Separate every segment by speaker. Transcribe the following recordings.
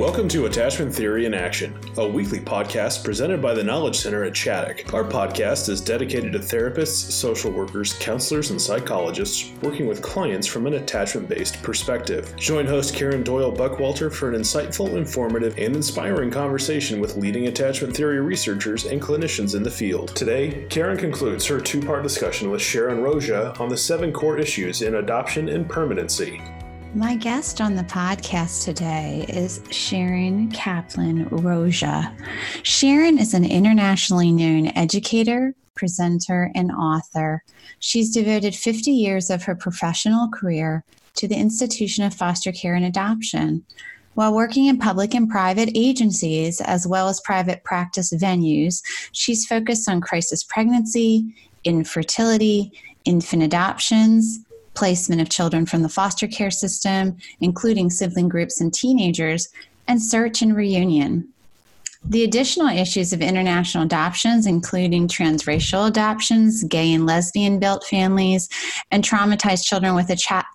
Speaker 1: Welcome to Attachment Theory in Action, a weekly podcast presented by the Knowledge Center at Chaddock. Our podcast is dedicated to therapists, social workers, counselors, and psychologists working with clients from an attachment based perspective. Join host Karen Doyle Buckwalter for an insightful, informative, and inspiring conversation with leading attachment theory researchers and clinicians in the field. Today, Karen concludes her two part discussion with Sharon Roszia on the seven core issues in adoption and permanency.
Speaker 2: My guest on the podcast today is Sharon Kaplan Roszia. Sharon is an internationally known educator, presenter, and author. She's devoted 50 years of her professional career to the institution of foster care and adoption. While working in public and private agencies, as well as private practice venues, she's focused on crisis pregnancy, infertility, infant adoptions, placement of children from the foster care system, including sibling groups and teenagers, and search and reunion. The additional issues of international adoptions, including transracial adoptions, gay and lesbian built families, and traumatized children with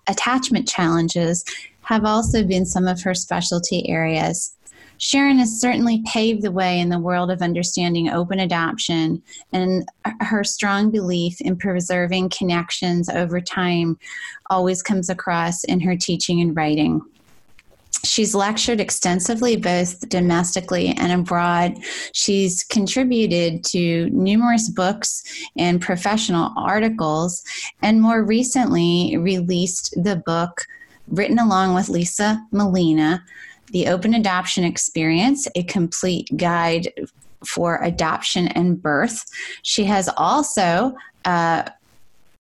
Speaker 2: attachment challenges, have also been some of her specialty areas. Sharon has certainly paved the way in the world of understanding open adoption, and her strong belief in preserving connections over time always comes across in her teaching and writing. She's lectured extensively both domestically and abroad. She's contributed to numerous books and professional articles, and more recently released the book written along with Lisa Melina the Open Adoption Experience, a complete guide for adoption and birth. She has also uh,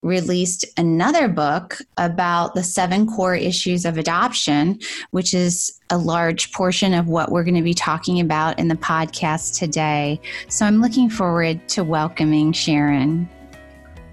Speaker 2: released another book about the seven core issues of adoption, which is a large portion of what we're going to be talking about in the podcast today. So I'm looking forward to welcoming Sharon.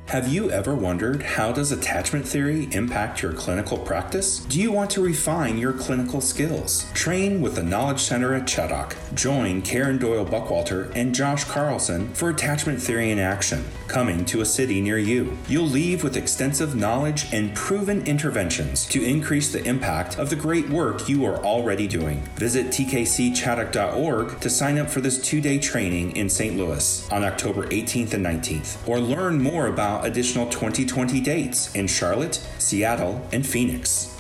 Speaker 3: Have you ever wondered how does attachment theory impact your clinical practice? Do you want to refine your clinical skills? Train with the Knowledge Center at Chaddock. Join Karen Doyle Buckwalter and Josh Carlson for Attachment Theory in Action, coming to a city near you. You'll leave with extensive knowledge and proven interventions to increase the impact of the great work you are already doing. Visit tkcchaddock.org to sign up for this two-day training in St. Louis on October 18th and 19th, or learn more about additional 2020 dates in Charlotte, Seattle, and Phoenix.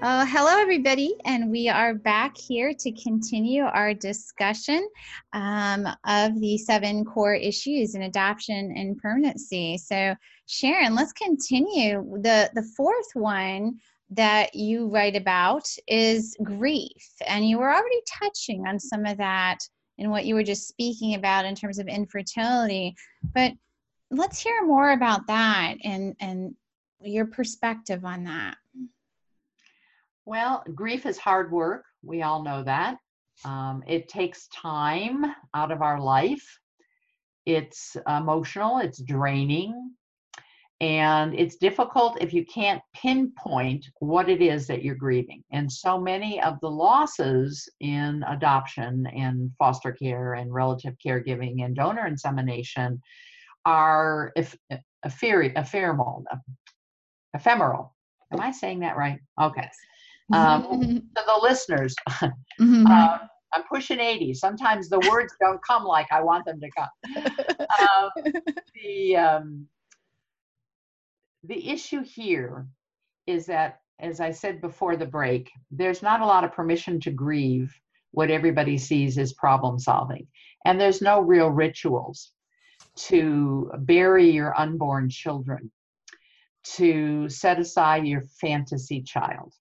Speaker 2: Uh, hello, everybody, and we are back here to continue our discussion um, of the seven core issues in adoption and permanency. So, Sharon, let's continue. the The fourth one that you write about is grief, and you were already touching on some of that in what you were just speaking about in terms of infertility, but let's hear more about that and and your perspective on that.
Speaker 4: Well, grief is hard work. We all know that. Um, it takes time out of our life. It's emotional, it's draining, and it's difficult if you can't pinpoint what it is that you're grieving. And so many of the losses in adoption and foster care and relative caregiving and donor insemination are ephemeral. Ephemeral. Am I saying that right? Okay. Um, to the listeners, uh, I'm pushing 80. Sometimes the words don't come like I want them to come. Um, the um, the issue here is that, as I said before the break, there's not a lot of permission to grieve what everybody sees as problem solving, and there's no real rituals to bury your unborn children, to set aside your fantasy child,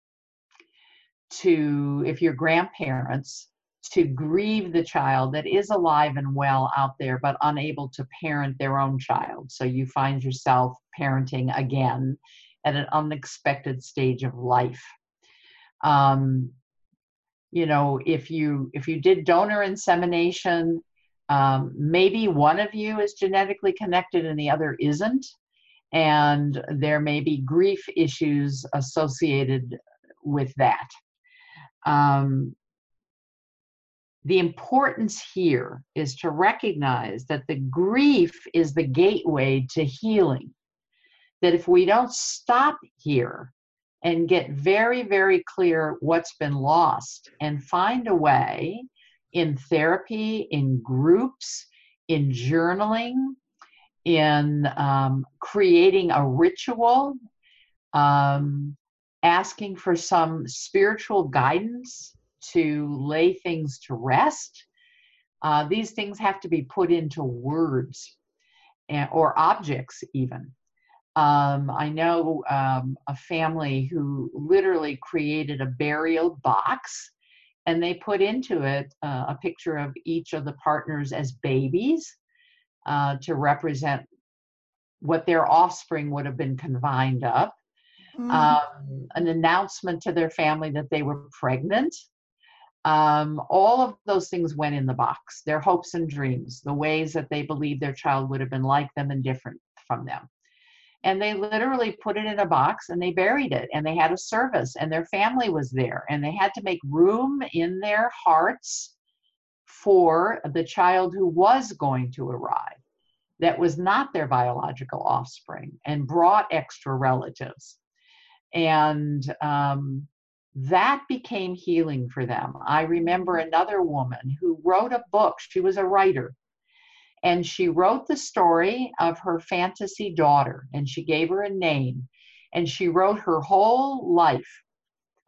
Speaker 4: to, if you're grandparents, to grieve the child that is alive and well out there but unable to parent their own child. So you find yourself parenting again at an unexpected stage of life. Um, you know, if you if you did donor insemination, um, maybe one of you is genetically connected and the other isn't. And there may be grief issues associated with that. Um, the importance here is to recognize that the grief is the gateway to healing. That if we don't stop here, and get very, very clear what's been lost and find a way in therapy, in groups, in journaling, in um, creating a ritual, um, asking for some spiritual guidance to lay things to rest. Uh, these things have to be put into words and, or objects, even. Um, I know um, a family who literally created a burial box and they put into it uh, a picture of each of the partners as babies uh, to represent what their offspring would have been confined up. Mm. Um, an announcement to their family that they were pregnant. Um, all of those things went in the box their hopes and dreams, the ways that they believed their child would have been like them and different from them and they literally put it in a box and they buried it and they had a service and their family was there and they had to make room in their hearts for the child who was going to arrive that was not their biological offspring and brought extra relatives. And um, that became healing for them. I remember another woman who wrote a book. She was a writer and she wrote the story of her fantasy daughter and she gave her a name and she wrote her whole life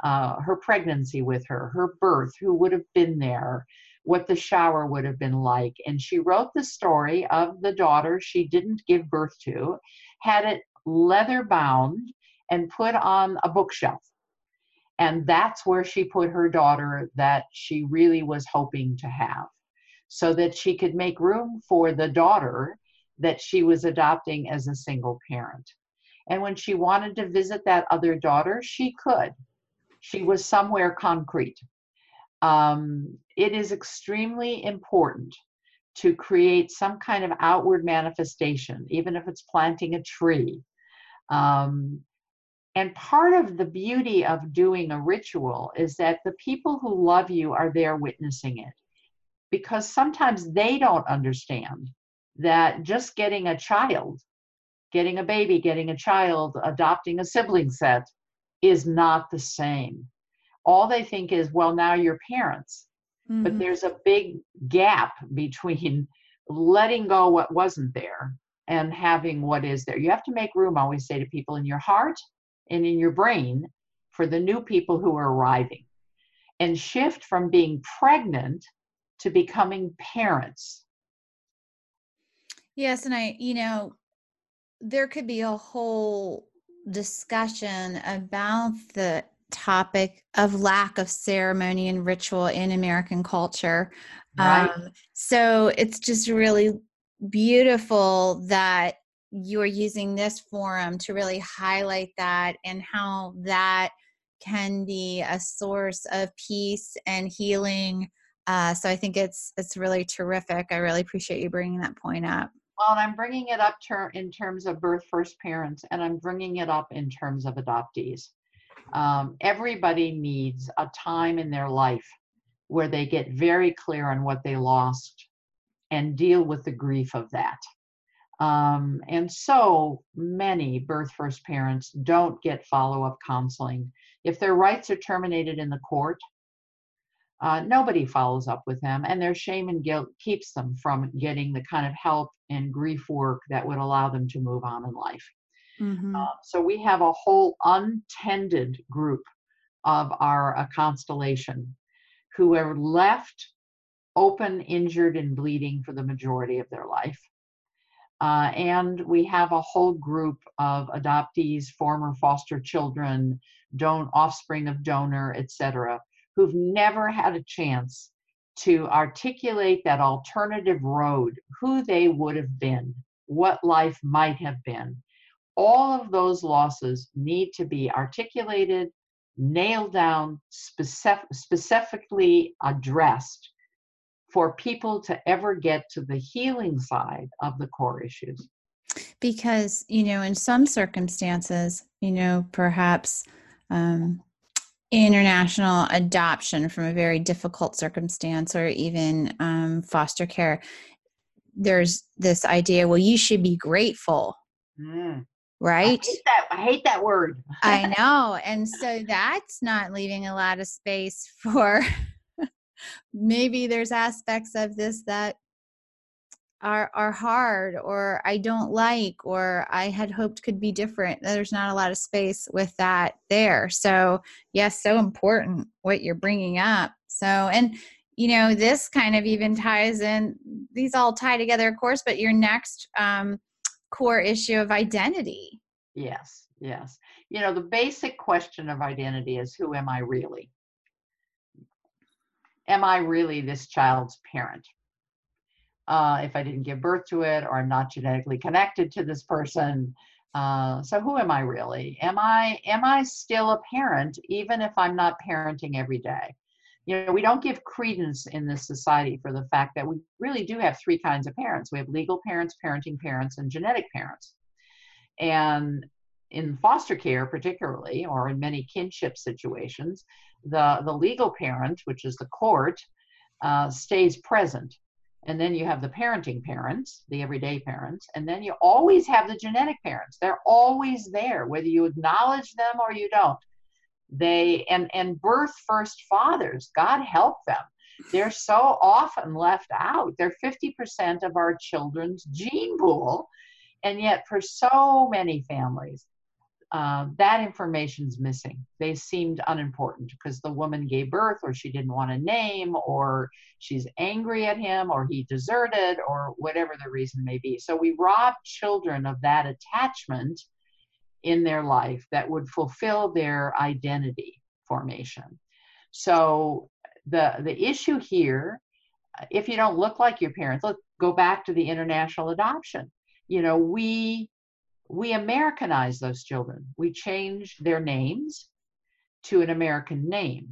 Speaker 4: uh, her pregnancy with her her birth who would have been there what the shower would have been like and she wrote the story of the daughter she didn't give birth to had it leather bound and put on a bookshelf. And that's where she put her daughter that she really was hoping to have so that she could make room for the daughter that she was adopting as a single parent. And when she wanted to visit that other daughter, she could. She was somewhere concrete. Um, it is extremely important to create some kind of outward manifestation, even if it's planting a tree. Um, and part of the beauty of doing a ritual is that the people who love you are there witnessing it because sometimes they don't understand that just getting a child, getting a baby, getting a child, adopting a sibling set is not the same. All they think is, well, now you're parents. Mm-hmm. But there's a big gap between letting go what wasn't there and having what is there. You have to make room, I always say to people, in your heart and in your brain for the new people who are arriving and shift from being pregnant to becoming parents.
Speaker 2: Yes, and I, you know, there could be a whole discussion about the topic of lack of ceremony and ritual in American culture. Right. Um, so it's just really beautiful that you're using this forum to really highlight that and how that can be a source of peace and healing uh, so I think it's it's really terrific. I really appreciate you bringing that point up.
Speaker 4: Well, and I'm bringing it up ter- in terms of birth first parents, and I'm bringing it up in terms of adoptees. Um, everybody needs a time in their life where they get very clear on what they lost and deal with the grief of that. Um, and so many birth first parents don't get follow up counseling. If their rights are terminated in the court, uh, nobody follows up with them, and their shame and guilt keeps them from getting the kind of help and grief work that would allow them to move on in life. Mm-hmm. Uh, so we have a whole untended group of our uh, constellation who are left open, injured, and bleeding for the majority of their life. Uh, and we have a whole group of adoptees, former foster children, don- offspring of donor, etc., who've never had a chance to articulate that alternative road, who they would have been, what life might have been. All of those losses need to be articulated, nailed down, specific, specifically addressed for people to ever get to the healing side of the core issues.
Speaker 2: Because, you know, in some circumstances, you know, perhaps um, international adoption from a very difficult circumstance or even um, foster care there's this idea well you should be grateful mm. right?
Speaker 4: I hate that, I hate that word.
Speaker 2: I know. And so that's not leaving a lot of space for maybe there's aspects of this that are are hard or I don't like or I had hoped could be different. There's not a lot of space with that there. So, yes, so important what you're bringing up. So, and you know, this kind of even ties in. These all tie together, of course. But your next um, core issue of identity.
Speaker 4: Yes, yes. You know, the basic question of identity is who am I really? Am I really this child's parent? Uh, if I didn't give birth to it, or I'm not genetically connected to this person, uh, so who am I really? Am I am I still a parent even if I'm not parenting every day? You know, we don't give credence in this society for the fact that we really do have three kinds of parents. We have legal parents, parenting parents, and genetic parents. And in foster care, particularly, or in many kinship situations, the, the legal parent, which is the court, uh, stays present. And then you have the parenting parents, the everyday parents, and then you always have the genetic parents. They're always there, whether you acknowledge them or you don't. They and and birth first fathers, God help them. They're so often left out. They're 50% of our children's gene pool. And yet, for so many families, uh, that information's missing. They seemed unimportant because the woman gave birth, or she didn't want a name, or she's angry at him, or he deserted, or whatever the reason may be. So we rob children of that attachment in their life that would fulfill their identity formation. So the the issue here, if you don't look like your parents, let's go back to the international adoption. You know, we we Americanize those children. We change their names to an American name.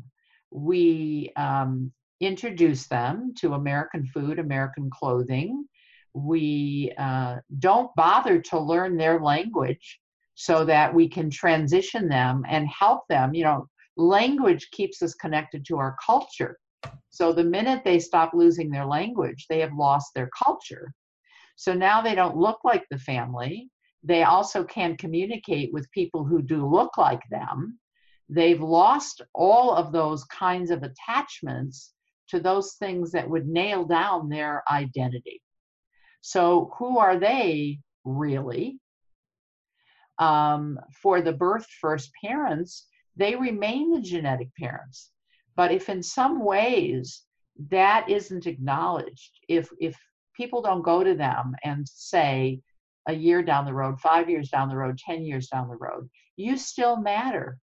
Speaker 4: We um, introduce them to American food, American clothing. We uh, don't bother to learn their language so that we can transition them and help them. You know, language keeps us connected to our culture. So the minute they stop losing their language, they have lost their culture. So now they don't look like the family they also can communicate with people who do look like them. They've lost all of those kinds of attachments to those things that would nail down their identity. So, who are they really? Um, for the birth first parents, they remain the genetic parents. But if in some ways that isn't acknowledged, if if people don't go to them and say, a year down the road, five years down the road, 10 years down the road. You still matter.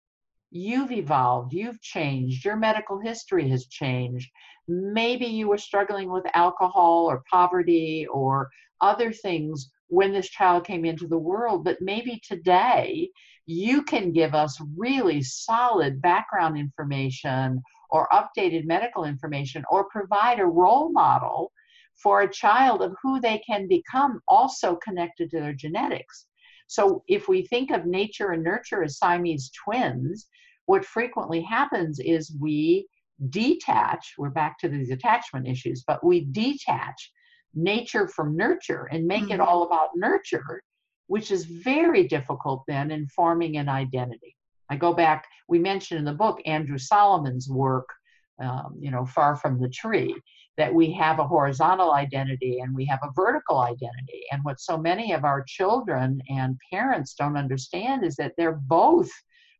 Speaker 4: You've evolved, you've changed, your medical history has changed. Maybe you were struggling with alcohol or poverty or other things when this child came into the world, but maybe today you can give us really solid background information or updated medical information or provide a role model for a child of who they can become also connected to their genetics. So if we think of nature and nurture as Siamese twins, what frequently happens is we detach, we're back to these attachment issues, but we detach nature from nurture and make mm-hmm. it all about nurture, which is very difficult then in forming an identity. I go back, we mentioned in the book Andrew Solomon's work, um, you know, Far from the Tree that we have a horizontal identity and we have a vertical identity. And what so many of our children and parents don't understand is that they're both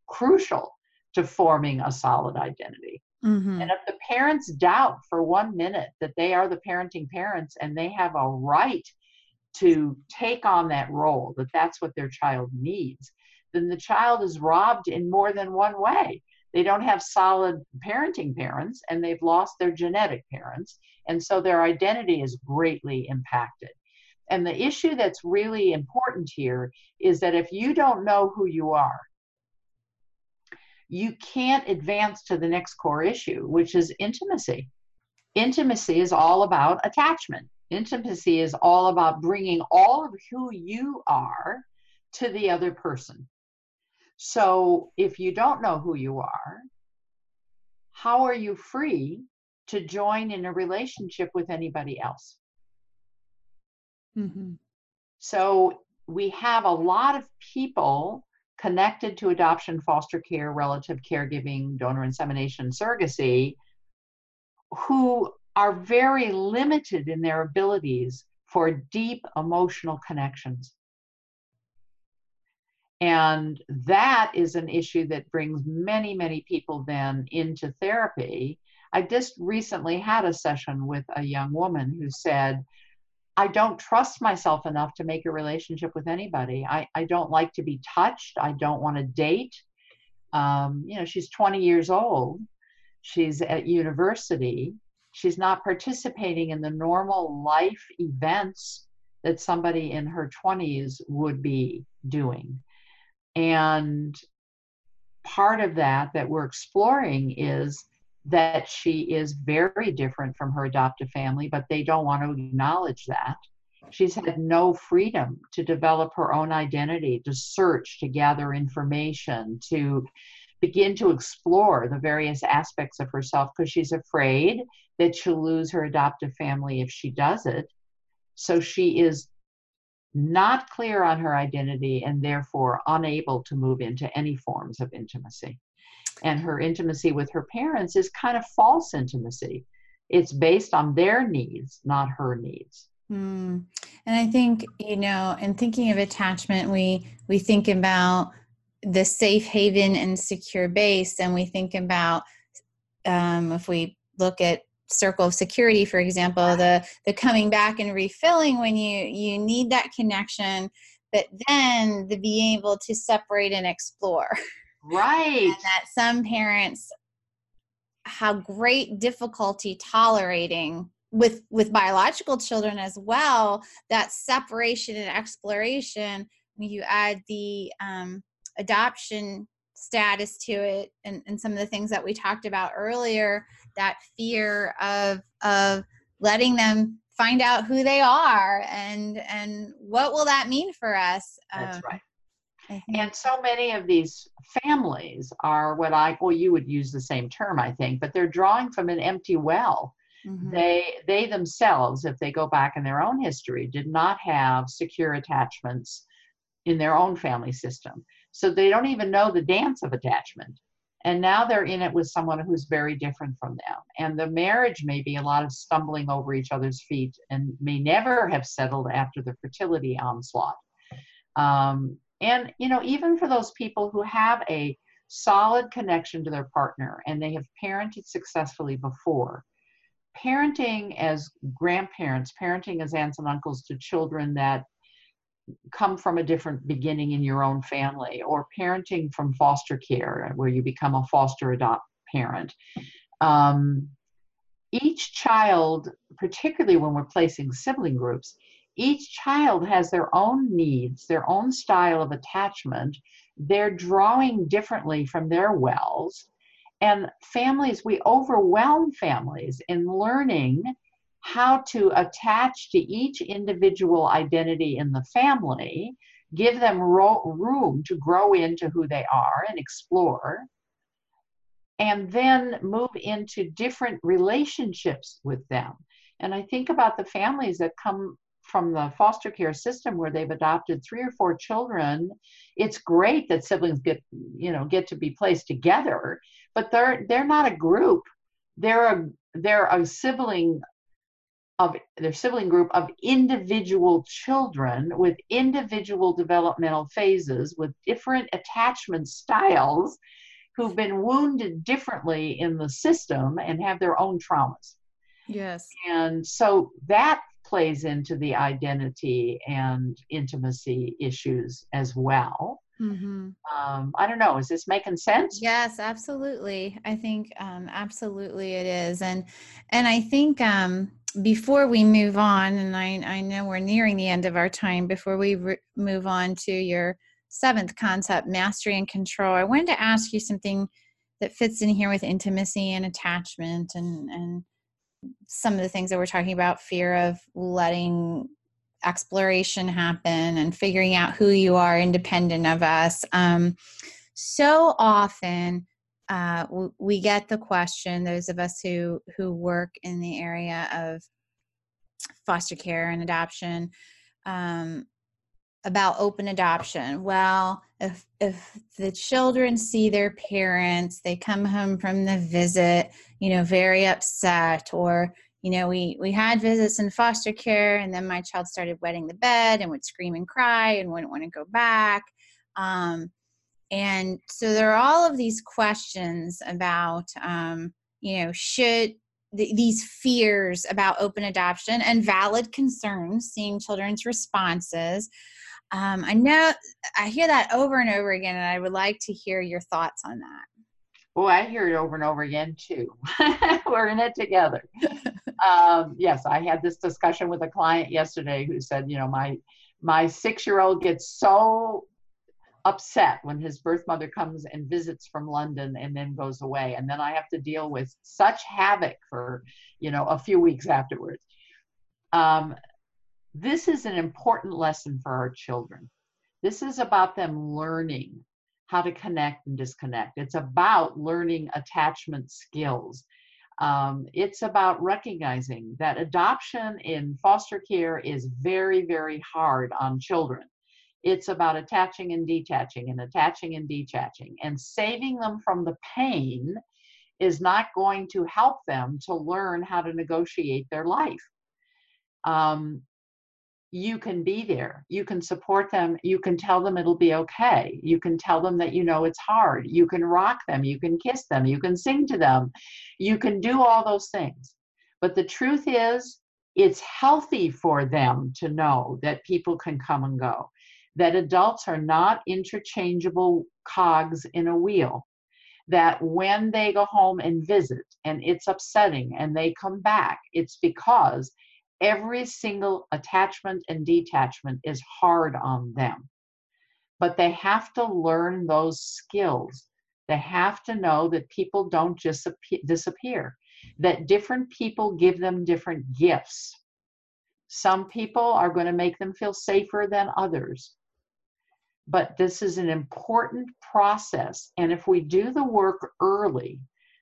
Speaker 4: crucial to forming a solid identity. Mm-hmm. And if the parents doubt for one minute that they are the parenting parents and they have a right to take on that role, that that's what their child needs, then the child is robbed in more than one way they don't have solid parenting parents and they've lost their genetic parents. And so their identity is greatly impacted. And the issue that's really important here is that if you don't know who you are, you can't advance to the next core issue, which is intimacy. Intimacy is all about attachment. Intimacy is all about bringing all of who you are to the other person. So if you don't know who you are, how are you free to join in a relationship with anybody else? Mm-hmm. So we have a lot of people connected to adoption, foster care, relative caregiving, donor insemination, surrogacy, who are very limited in their abilities for deep emotional connections. And that is an issue that brings many, many people then into therapy. I just recently had a session with a young woman who said, I don't trust myself enough to make a relationship with anybody. I, I don't like to be touched. I don't want to date. Um, you know, she's 20 years old. She's at university. She's not participating in the normal life events that somebody in her 20s would be doing. And part of that that we're exploring is that she is very different from her adoptive family, but they don't want to acknowledge that. She's had no freedom to develop her own identity, to search, to gather information, to begin to explore the various aspects of herself because she's afraid that she'll lose her adoptive family if she does it. So she is not clear on her identity and therefore unable to move into any forms of intimacy. And her intimacy with her parents is kind of false intimacy. It's based on their needs, not her needs.
Speaker 2: Mm. And I think, you know, in thinking of attachment, we we think about the safe haven and secure base, and we think about um, if we look at circle of security for example the the coming back and refilling when you you need that connection but then the being able to separate and explore.
Speaker 4: Right. and
Speaker 2: that some parents have great difficulty tolerating with with biological children as well that separation and exploration when you add the um, adoption status to it and, and some of the things that we talked about earlier that fear of of letting them find out who they are and and what will that mean for us
Speaker 4: that's um, right and so many of these families are what i well you would use the same term i think but they're drawing from an empty well mm-hmm. they they themselves if they go back in their own history did not have secure attachments in their own family system so they don't even know the dance of attachment. And now they're in it with someone who's very different from them. And the marriage may be a lot of stumbling over each other's feet and may never have settled after the fertility onslaught. Um, and, you know, even for those people who have a solid connection to their partner and they have parented successfully before, parenting as grandparents, parenting as aunts and uncles to children that come from a different beginning in your own family or parenting from foster care where you become a foster adopt parent. Um, each child particularly when we're placing sibling groups each child has their own needs their own style of attachment. They're drawing differently from their wells. And families we overwhelm families in learning how to attach to each individual identity in the family, give them ro- room to grow into who they are and explore, and then move into different relationships with them. And I think about the families that come from the foster care system where they've adopted three or four children it's great that siblings get you know get to be placed together but they're they're not a group they're a they're a sibling of their sibling group of individual children with individual developmental phases with different attachment styles who've been wounded differently in the system and have their own traumas.
Speaker 2: Yes.
Speaker 4: And so that plays into the identity and intimacy issues as well. Mm-hmm. Um, I don't know. Is this making sense?
Speaker 2: Yes, absolutely. I think um, absolutely it is, and and I think um, before we move on, and I, I know we're nearing the end of our time, before we re- move on to your seventh concept, mastery and control, I wanted to ask you something that fits in here with intimacy and attachment and, and some of the things that we're talking about fear of letting exploration happen and figuring out who you are independent of us. Um, so often, uh, we get the question those of us who who work in the area of foster care and adoption um, about open adoption. Well, if if the children see their parents, they come home from the visit, you know, very upset or you know, we we had visits in foster care and then my child started wetting the bed and would scream and cry and wouldn't want to go back. Um, and so there are all of these questions about um, you know, should these fears about open adoption and valid concerns, seeing children's responses. Um, I know I hear that over and over again, and I would like to hear your thoughts on that.
Speaker 4: Oh, I hear it over and over again too. We're in it together. um, yes, I had this discussion with a client yesterday who said, you know, my my six year old gets so upset when his birth mother comes and visits from London and then goes away. And then I have to deal with such havoc for, you know, a few weeks afterwards. Um, this is an important lesson for our children. This is about them learning how to connect and disconnect. It's about learning attachment skills. Um, it's about recognizing that adoption in foster care is very, very hard on children it's about attaching and detaching and attaching and detaching. And saving them from the pain is not going to help them to learn how to negotiate their life. Um, you can be there. You can support them. You can tell them it'll be okay. You can tell them that you know it's hard. You can rock them. You can kiss them. You can sing to them. You can do all those things. But the truth is, it's healthy for them to know that people can come and go that adults are not interchangeable cogs in a wheel. That when they go home and visit and it's upsetting and they come back, it's because every single attachment and detachment is hard on them. But they have to learn those skills. They have to know that people don't just disappear, that different people give them different gifts. Some people are going to make them feel safer than others but this is an important process. And if we do the work early,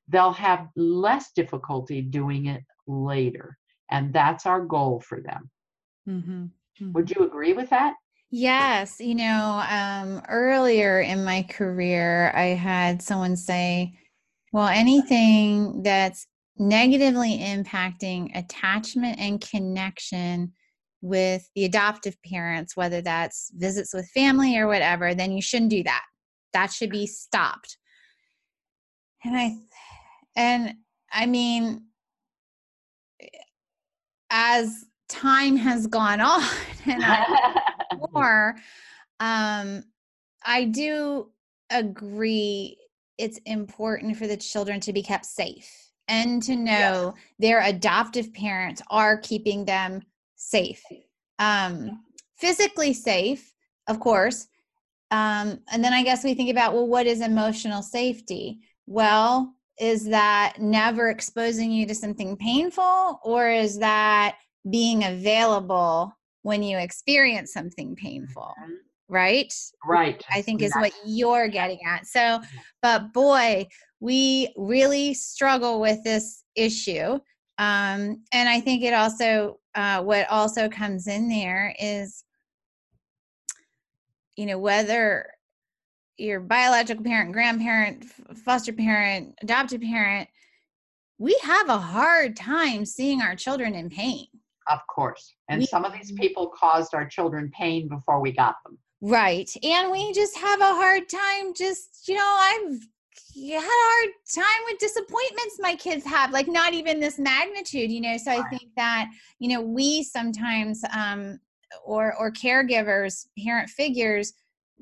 Speaker 4: they'll have less difficulty doing it later. And that's our goal for them. Mm-hmm. Mm-hmm. Would you agree with that?
Speaker 2: Yes. You know, um, earlier in my career, I had someone say, well, anything that's negatively impacting attachment and connection with the adoptive parents, whether that's visits with family or whatever, then you shouldn't do that. That should be stopped. And I, and I mean, as time has gone on and I more, um, I do agree it's important for the children to be kept safe and to know yes. their adoptive parents are keeping them safe um, physically safe of course um, and then i guess we think about well what is emotional safety well is that never exposing you to something painful or is that being available when you experience something painful mm-hmm. right?
Speaker 4: Right
Speaker 2: i think is what you're getting at. So but boy we really struggle with this issue um, and i think it also uh, what also comes in there is you know whether your biological parent grandparent foster parent adopted parent we have a hard time seeing our children in pain.
Speaker 4: Of course. And we, some of these people caused our children pain before we got them.
Speaker 2: Right. And we just have a hard time just you know i've had a hard time with disappointments my kids have like not even this magnitude you know? So i think that you know we sometimes um or or caregivers parent figures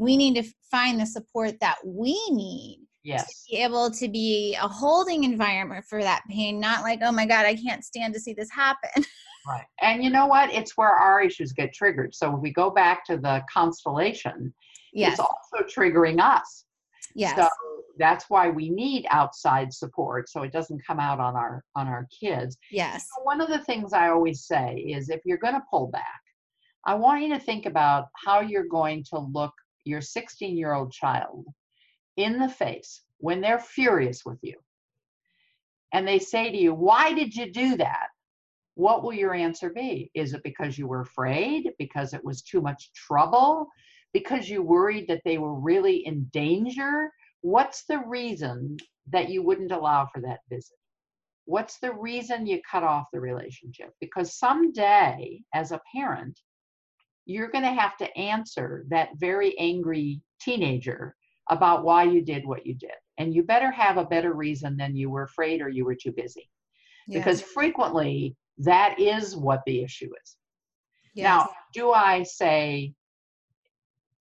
Speaker 2: we need to find the support that we need
Speaker 4: yes.
Speaker 2: to be able to be a holding environment for that pain not like oh my god i can't stand to see this happen.
Speaker 4: Right. And you know what? It's where our issues get triggered. So if we go back to the constellation yes. it's also triggering us.
Speaker 2: Yes.
Speaker 4: So that's why we need outside support so it doesn't come out on our on our kids.
Speaker 2: Yes.
Speaker 4: So one of the things i always say is if you're going to pull back i want you to think about how you're going to look your 16 year old child in the face when they're furious with you and they say to you why did you do that what will your answer be? Is it because you were afraid? Because it was too much trouble? Because you worried that they were really in danger? What's the reason that you wouldn't allow for that visit? What's the reason you cut off the relationship? Because someday, as a parent, you're going to have to answer that very angry teenager about why you did what you did. And you better have a better reason than you were afraid or you were too busy. Yes. Because frequently that is what the issue is. Yes. Now, do I say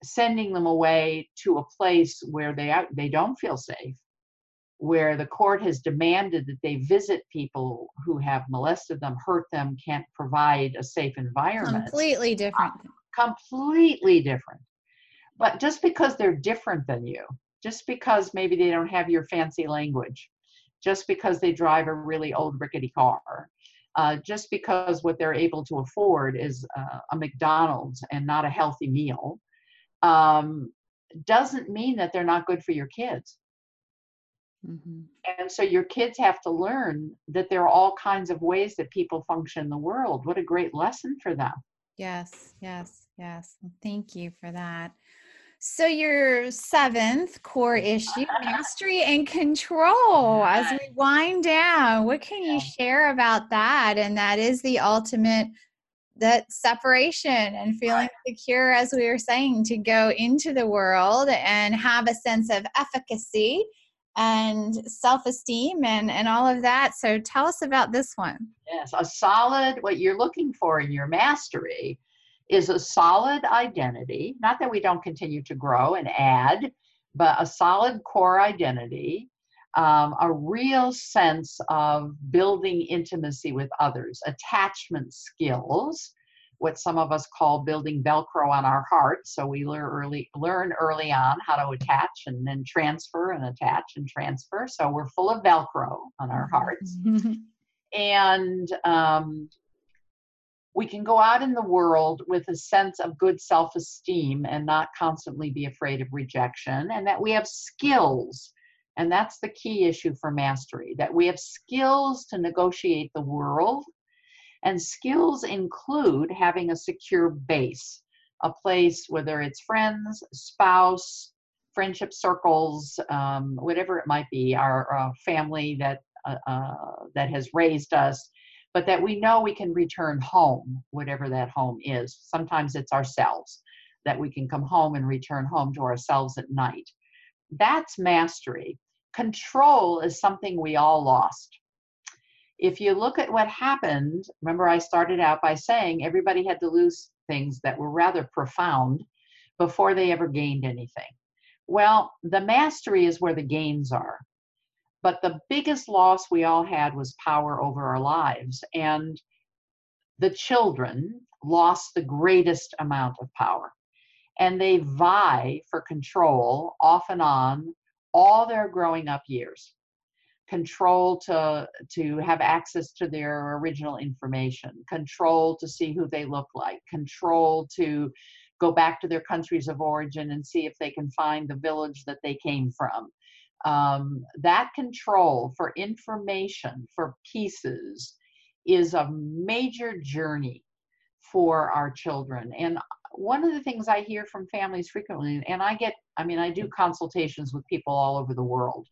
Speaker 4: sending them away to a place where they they don't feel safe, where the court has demanded that they visit people who have molested them, hurt them, can't provide a safe environment.
Speaker 2: Completely different.
Speaker 4: Completely different. But just because they're different than you, just because maybe they don't have your fancy language, just because they drive a really old rickety car, uh, just because what they're able to afford is uh, a McDonald's and not a healthy meal, um, doesn't mean that they're not good for your kids. Mm-hmm. And so your kids have to learn that there are all kinds of ways that people function in the world. What a great lesson for them.
Speaker 2: Yes, yes, yes. Thank you for that. So, your seventh core issue, mastery and control. As we wind down, what can you share about that? And that is the ultimate that separation and feeling secure, as we were saying, to go into the world and have a sense of efficacy and self-esteem and and all of that. So tell us about this one.
Speaker 4: Yes a solid what you're looking for in your mastery is a solid identity, not that we don't continue to grow and add, but a solid core identity, um, a real sense of building intimacy with others, attachment skills, what some of us call building Velcro on our heart. So we learn early, learn early on how to attach and then transfer and attach and transfer. So we're full of Velcro on our hearts. and um, we can go out in the world with a sense of good self esteem and not constantly be afraid of rejection, and that we have skills. And that's the key issue for mastery that we have skills to negotiate the world. And skills include having a secure base, a place, whether it's friends, spouse, friendship circles, um, whatever it might be, our, our family that uh, uh, that has raised us, but that we know we can return home, whatever that home is. Sometimes it's ourselves, that we can come home and return home to ourselves at night. That's mastery. Control is something we all lost. If you look at what happened, remember I started out by saying everybody had to lose things that were rather profound before they ever gained anything. Well, the mastery is where the gains are. But the biggest loss we all had was power over our lives. And the children lost the greatest amount of power. And they vie for control off and on all their growing up years. Control to, to have access to their original information, control to see who they look like, control to go back to their countries of origin and see if they can find the village that they came from um, that control for information, for pieces, is a major journey for our children. And one of the things I hear from families frequently, and I get, I mean, I do consultations with people all over the world.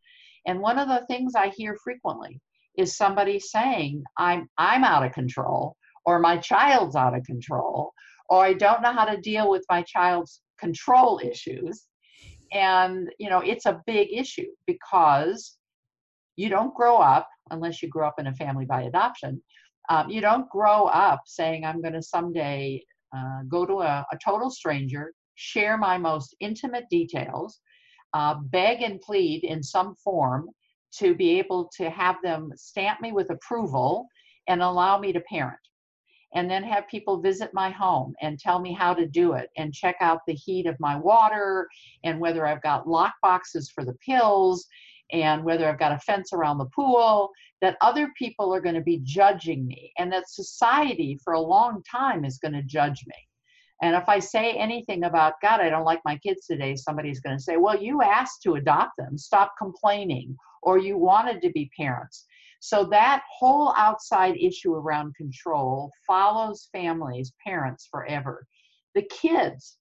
Speaker 4: And one of the things I hear frequently is somebody saying, I'm, I'm out of control, or my child's out of control, or I don't know how to deal with my child's control issues. And you know it's a big issue because you don't grow up unless you grow up in a family by adoption um, you don't grow up saying i'm going to someday uh, go to a, a, total stranger share my most intimate details uh, beg and plead in some form to be able to have them stamp me with approval and allow me to parent and then have people visit my home and tell me how to do it and check out the heat of my water and whether I've got lock boxes for the pills and whether I've got a fence around the pool, that other people are going to be judging me and that society for a long time is going to judge me. And if I say anything about, God, I don't like my kids today, somebody's going to say, Well, you asked to adopt them. Stop complaining. Or you wanted to be parents. So that whole outside issue around control follows families, parents forever. The kids,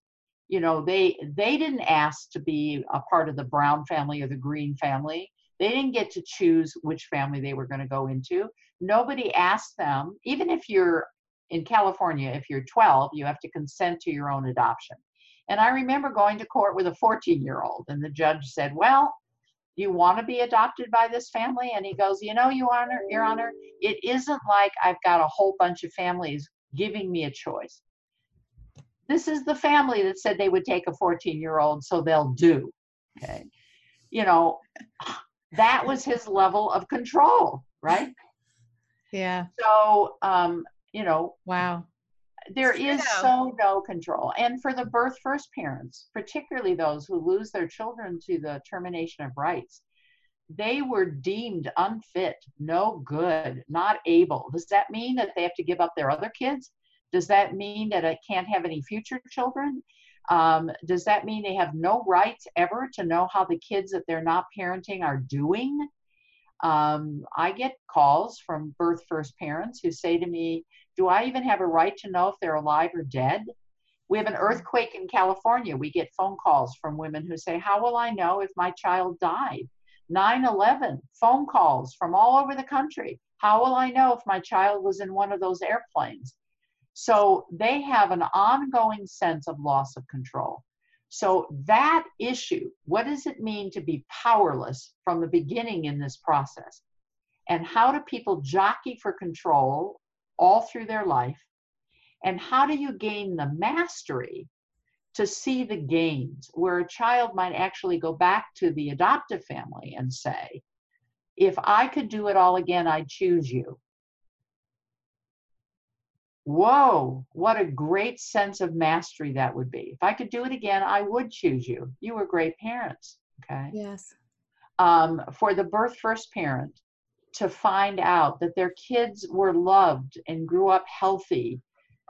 Speaker 4: you know, they they didn't ask to be a part of the Brown family or the Green family. They didn't get to choose which family they were going to go into. Nobody asked them, even if you're in California, if you're 12, you have to consent to your own adoption. And I remember going to court with a 14 year old, and the judge said, Well, you want to be adopted by this family? And he goes, You know, Your Honor, Your Honor, it isn't like I've got a whole bunch of families giving me a choice. This is the family that said they would take a 14 year old, so they'll do. Okay. You know, that was his level of control, right?
Speaker 2: Yeah.
Speaker 4: So, um, you know,
Speaker 2: wow
Speaker 4: there is so no control. And for the birth first parents, particularly those who lose their children to the termination of rights, they were deemed unfit, no good, not able. Does that mean that they have to give up their other kids? Does that mean that it can't have any future children? Um, does that mean they have no rights ever to know how the kids that they're not parenting are doing? Um, I get calls from birth first parents who say to me, do I even have a right to know if they're alive or dead? We have an earthquake in California. We get phone calls from women who say, How will I know if my child died? 9 11, phone calls from all over the country. How will I know if my child was in one of those airplanes? So they have an ongoing sense of loss of control. So, that issue, what does it mean to be powerless from the beginning in this process? And how do people jockey for control all through their life? And how do you gain the mastery to see the gains where a child might actually go back to the adoptive family and say, if I could do it all again, I'd choose you. Whoa, what a great sense of mastery that would be. If I could do it again, I would choose you. You were great parents. Okay.
Speaker 2: Yes.
Speaker 4: Um, for the birth first parent, to find out that their kids were loved and grew up healthy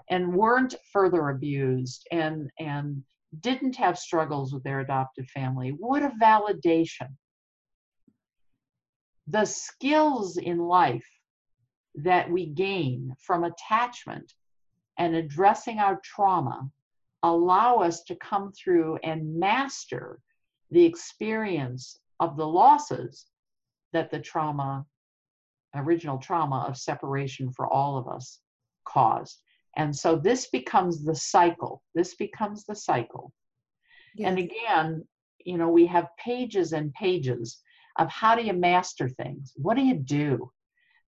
Speaker 4: and weren't further abused and and didn't have struggles with their adoptive family. What a validation. The skills in life that we gain from attachment and addressing our trauma allow us to come through and master the experience of the losses that the trauma original trauma of separation for all of us caused. And so this becomes the cycle. This becomes the cycle. Yes. And again, you know, we have pages and pages of how do you master things? What do you do?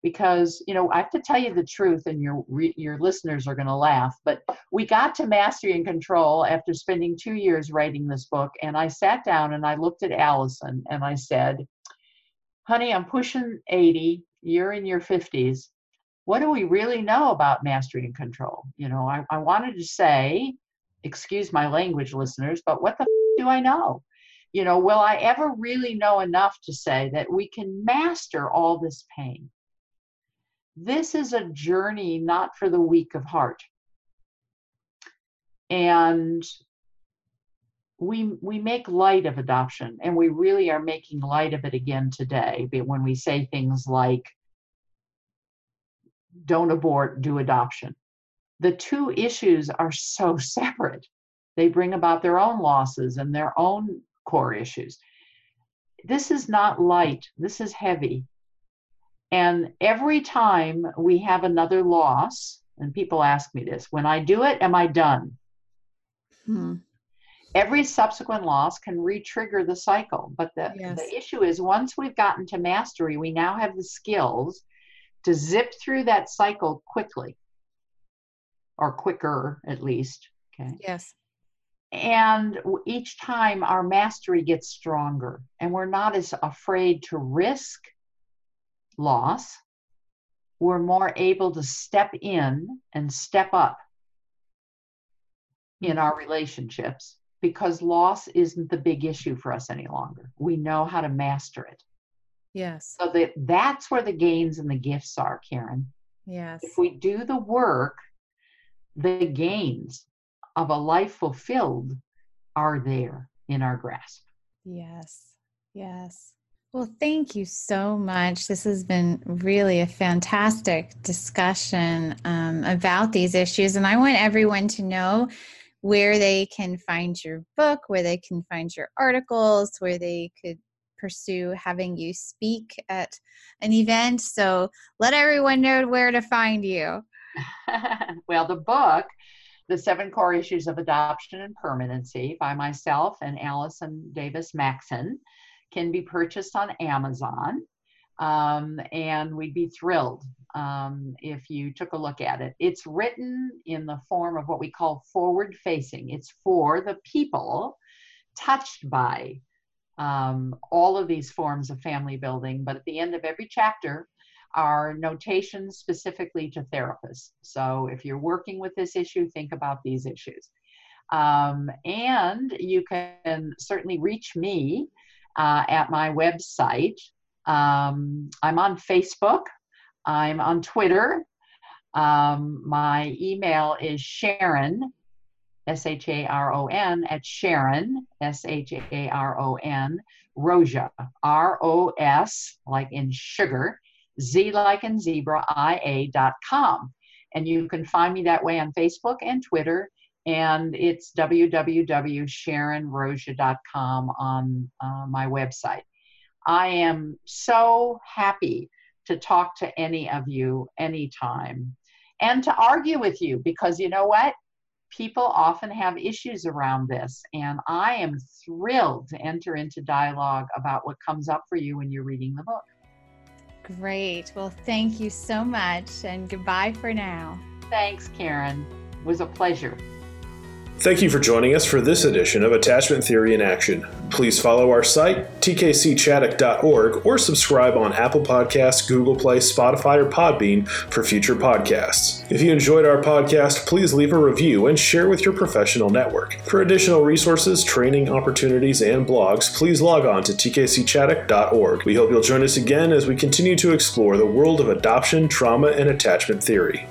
Speaker 4: Because you know, I have to tell you the truth, and your your listeners are going to laugh. But we got to mastery and control after spending two years writing this book. And I sat down and I looked at Allison and I said, "Honey, I'm pushing 80 you're in your 50s what do we really know about mastery and control? You know i, I wanted to say excuse my language listeners but what the f- do i know? You know will i ever really know enough to say that we can master all this pain? This is a journey not for the weak of heart. And we we make light of adoption and we really are making light of it again today when we say things like don't abort do adoption. The two issues are so separate. They bring about their own losses and their own core issues. This is not light this is heavy. And every time we have another loss and people ask me this when i do it am i done? Hmm every subsequent loss can re-trigger the cycle but the, yes. the issue is once we've gotten to mastery we now have the skills to zip through that cycle quickly. Or quicker at least okay?
Speaker 2: Yes.
Speaker 4: And each time our mastery gets stronger and we're not as afraid to risk loss we're more able to step in and step up in mm-hmm. our relationships because loss isn't the big issue for us any longer. We know how to master it.
Speaker 2: Yes.
Speaker 4: So that that's where the gains and the gifts are, Karen.
Speaker 2: Yes.
Speaker 4: If we do the work, the gains of a life fulfilled are there in our grasp.
Speaker 2: Yes, yes. Well, thank you so much. This has been really a fantastic discussion um, about these issues. And I want everyone to know where they can find your book, where they can find your articles, where they could pursue having you speak at an event. So let everyone know where to find you.
Speaker 4: well, the book, The Seven Core Issues of Adoption and Permanency, by myself and Allison Davis Maxon, can be purchased on Amazon. Um, and we'd be thrilled um, if you took a look at it. It's written in the form of what we call forward facing, it's for the people touched by um, all of these forms of family building. But at the end of every chapter, are notations specifically to therapists. So if you're working with this issue, think about these issues. Um, and you can certainly reach me uh, at my website. Um, I'm on Facebook, I'm on Twitter. Um, my email is Sharon, S H A R O N, at Sharon, S H A R O N, Roszia, R O S, like in sugar, Z like in zebra, I A dot com. And you can find me that way on Facebook and Twitter. And it's www.sharonroszia.com on uh, my website. I am so happy to talk to any of you anytime and to argue with you because you know what? People often have issues around this, and I am thrilled to enter into dialogue about what comes up for you when you're reading the book.
Speaker 2: Great. Well, thank you so much, and goodbye for now.
Speaker 4: Thanks, Karen. It was a pleasure.
Speaker 1: Thank you for joining us for this edition of Attachment Theory in Action. Please follow our site, tkcchaddock.org, or subscribe on Apple Podcasts, Google Play, Spotify, or Podbean for future podcasts. If you enjoyed our podcast, please leave a review and share with your professional network. For additional resources, training opportunities, and blogs, please log on to tkcchaddock.org. We hope you'll join us again as we continue to explore the world of adoption, trauma, and attachment theory.